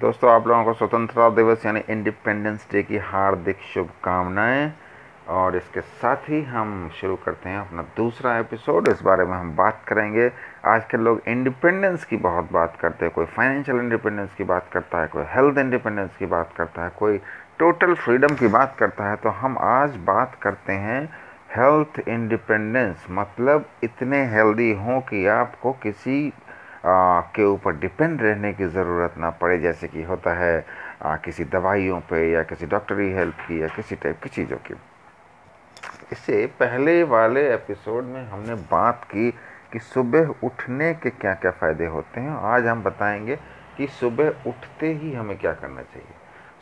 दोस्तों, आप लोगों को स्वतंत्रता दिवस यानी इंडिपेंडेंस डे की हार्दिक शुभकामनाएँ। और इसके साथ ही हम शुरू करते हैं अपना दूसरा एपिसोड इस बारे में हम बात करेंगे। आजकल लोग इंडिपेंडेंस की बहुत बात करते हैं। कोई फाइनेंशियल इंडिपेंडेंस की बात करता है, कोई हेल्थ इंडिपेंडेंस की बात करता है, कोई टोटल फ्रीडम की बात करता है। तो हम आज बात करते हैं हेल्थ इंडिपेंडेंस मतलब इतने हेल्दी हों कि आपको किसी के ऊपर डिपेंड रहने की ज़रूरत ना पड़े जैसे कि होता है आ, किसी दवाइयों पे या किसी डॉक्टरी हेल्प की या किसी टाइप की चीज़ों की। इससे पहले वाले एपिसोड में हमने बात की कि सुबह उठने के क्या क्या फ़ायदे होते हैं। आज हम बताएँगे कि सुबह उठते ही हमें क्या करना चाहिए।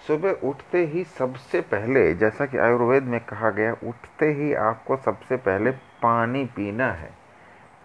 सुबह उठते ही सबसे पहले जैसा कि आयुर्वेद में कहा गया उठते ही आपको सबसे पहले पानी पीना है।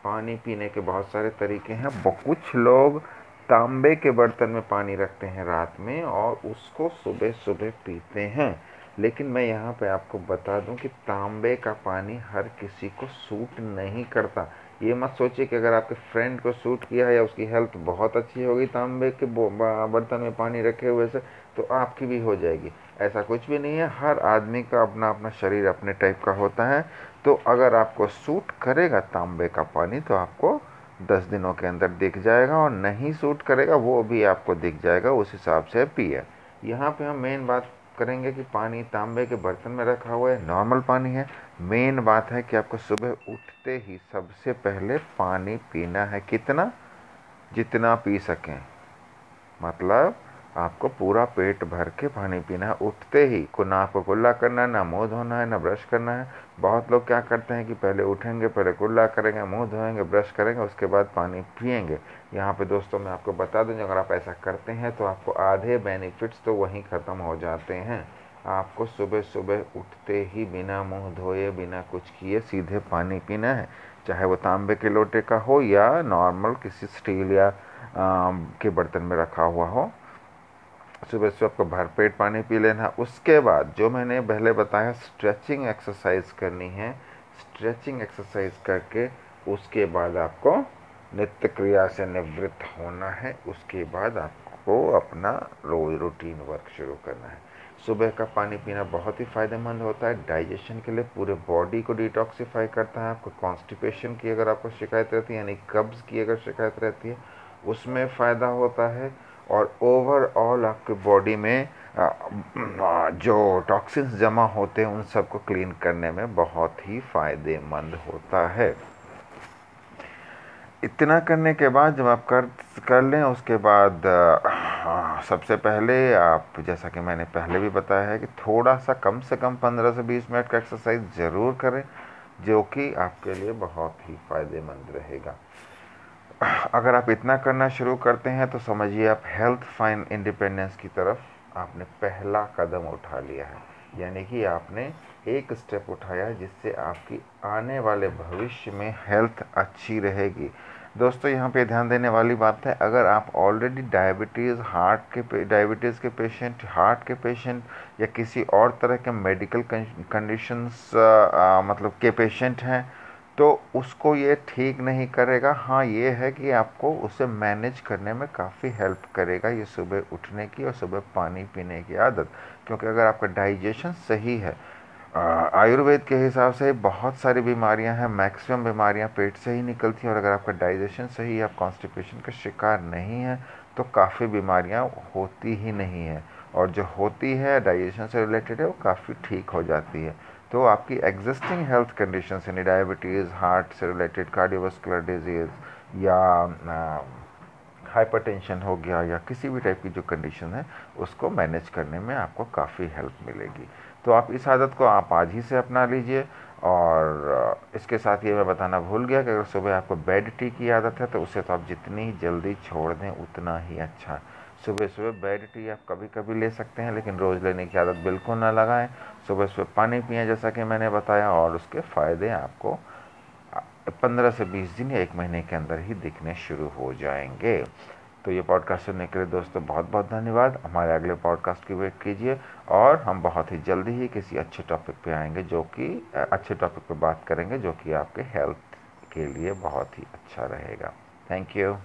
पानी पीने के बहुत सारे तरीके हैं। कुछ लोग तांबे के बर्तन में पानी रखते हैं रात में और उसको सुबह सुबह पीते हैं। लेकिन मैं यहाँ पे आपको बता दूँ कि तांबे का पानी हर किसी को सूट नहीं करता। ये मत सोचिए कि अगर आपके फ्रेंड को सूट किया है या उसकी हेल्थ बहुत अच्छी होगी, तांबे के बर्तन में पानी रखे हुए से तो आपकी भी हो जाएगी। ऐसा कुछ भी नहीं है। हर आदमी का अपना अपना शरीर अपने टाइप का होता है। तो अगर आपको सूट करेगा तांबे का पानी तो आपको दस दिनों के अंदर दिख जाएगा और नहीं सूट करेगा, वो भी आपको दिख जाएगा, उस हिसाब से पिए। यहाँ पे हम मेन बात करेंगे कि पानी तांबे के बर्तन में रखा हुआ है नॉर्मल पानी है। मेन बात है कि आपको सुबह उठते ही सबसे पहले पानी पीना है। कितना? जितना पी सकें। मतलब आपको पूरा पेट भर के पानी पीना है। उठते ही को ना आपको कुल्ला करना है, ना मुँह धोना है, ना ब्रश करना है। बहुत लोग क्या करते हैं कि पहले उठेंगे, पहले कुल्ला करेंगे, मुँह धोएँगे, ब्रश करेंगे, उसके बाद पानी पियेंगे। यहाँ पे दोस्तों मैं आपको बता दूँ, अगर आप ऐसा करते हैं तो आपको आधे बेनिफिट्स तो वहीं ख़त्म हो जाते हैं। आपको सुबह सुबह उठते ही बिना मुँह धोए, बिना कुछ किए सीधे पानी पीना है। चाहे वो तांबे के लोटे का हो या नॉर्मल किसी स्टील या के बर्तन में रखा हुआ हो। सुबह सुबह आपको भरपेट पानी पी लेना। उसके बाद जो मैंने पहले बताया स्ट्रेचिंग एक्सरसाइज करनी है। स्ट्रेचिंग एक्सरसाइज करके उसके बाद आपको नित्य क्रिया से निवृत्त होना है। उसके बाद आपको अपना रोज रूटीन वर्क शुरू करना है। सुबह का पानी पीना बहुत ही फ़ायदेमंद होता है। डाइजेशन के लिए पूरे बॉडी को डिटॉक्सीफाई करता है। आपको कॉन्स्टिपेशन की अगर आपको शिकायत रहती है, यानी कब्ज़ की अगर शिकायत रहती है, उसमें फ़ायदा होता है। और ओवरऑल आपके बॉडी में जो टॉक्सिन्स जमा होते हैं, उन सबको क्लीन करने में बहुत ही फ़ायदेमंद होता है। इतना करने के बाद जब आप कर कर लें, उसके बाद सबसे पहले आप, जैसा कि मैंने पहले भी बताया है कि थोड़ा सा कम से कम 15 से 20 मिनट का एक्सरसाइज ज़रूर करें, जो कि आपके लिए बहुत ही फ़ायदेमंद रहेगा। अगर आप इतना करना शुरू करते हैं तो समझिए आप हेल्थ फाइन इंडिपेंडेंस की तरफ़ आपने पहला कदम उठा लिया है। यानी कि आपने एक स्टेप उठाया जिससे आपकी आने वाले भविष्य में हेल्थ अच्छी रहेगी। दोस्तों, यहाँ पे ध्यान देने वाली बात है, अगर आप ऑलरेडी डायबिटीज़ हार्ट के डायबिटीज़ के पेशेंट हार्ट के पेशेंट या किसी और तरह के मेडिकल कंडीशंस मतलब के पेशेंट हैं तो उसको ये ठीक नहीं करेगा। हाँ ये है कि आपको उसे मैनेज करने में काफ़ी हेल्प करेगा ये सुबह उठने की और सुबह पानी पीने की आदत। क्योंकि अगर आपका डाइजेशन सही है आयुर्वेद के हिसाब से बहुत सारी बीमारियाँ हैं मैक्सिमम बीमारियाँ पेट से ही निकलती हैं और अगर आपका डाइजेशन सही है, आप कॉन्स्टिपेशन का शिकार नहीं है तो काफ़ी बीमारियाँ होती ही नहीं है। और जो होती है डाइजेशन से रिलेटेड है, वो काफ़ी ठीक हो जाती है। तो आपकी एग्जिस्टिंग हेल्थ कंडीशन यानी डायबिटीज़ हार्ट से रिलेटेड कार्डियोवास्कुलर डिज़ीज़ या हाइपरटेंशन हो गया या किसी भी टाइप की जो कंडीशन है, उसको मैनेज करने में आपको काफ़ी हेल्प मिलेगी। तो आप इस आदत को आप आज ही से अपना लीजिए और इसके साथ ये मैं बताना भूल गया कि अगर सुबह आपको बेड टी की आदत है तो उसे तो आप जितनी जल्दी छोड़ दें, उतना ही अच्छा सुबह सुबह बेड टी आप कभी कभी ले सकते हैं, लेकिन रोज़ लेने की आदत बिल्कुल ना लगाएँ। सुबह सुबह पानी पिए, जैसा कि मैंने बताया, और उसके फ़ायदे आपको पंद्रह से बीस दिन या एक महीने के अंदर ही दिखने शुरू हो जाएँगे। तो ये पॉडकास्ट सुनने के लिए दोस्तों बहुत बहुत धन्यवाद। हमारे अगले पॉडकास्ट की वेट कीजिए, और हम बहुत ही जल्दी ही किसी अच्छे टॉपिक पे आएँगे, जो कि अच्छे टॉपिक पे बात करेंगे, जो कि आपके हेल्थ के लिए बहुत ही अच्छा रहेगा। Thank you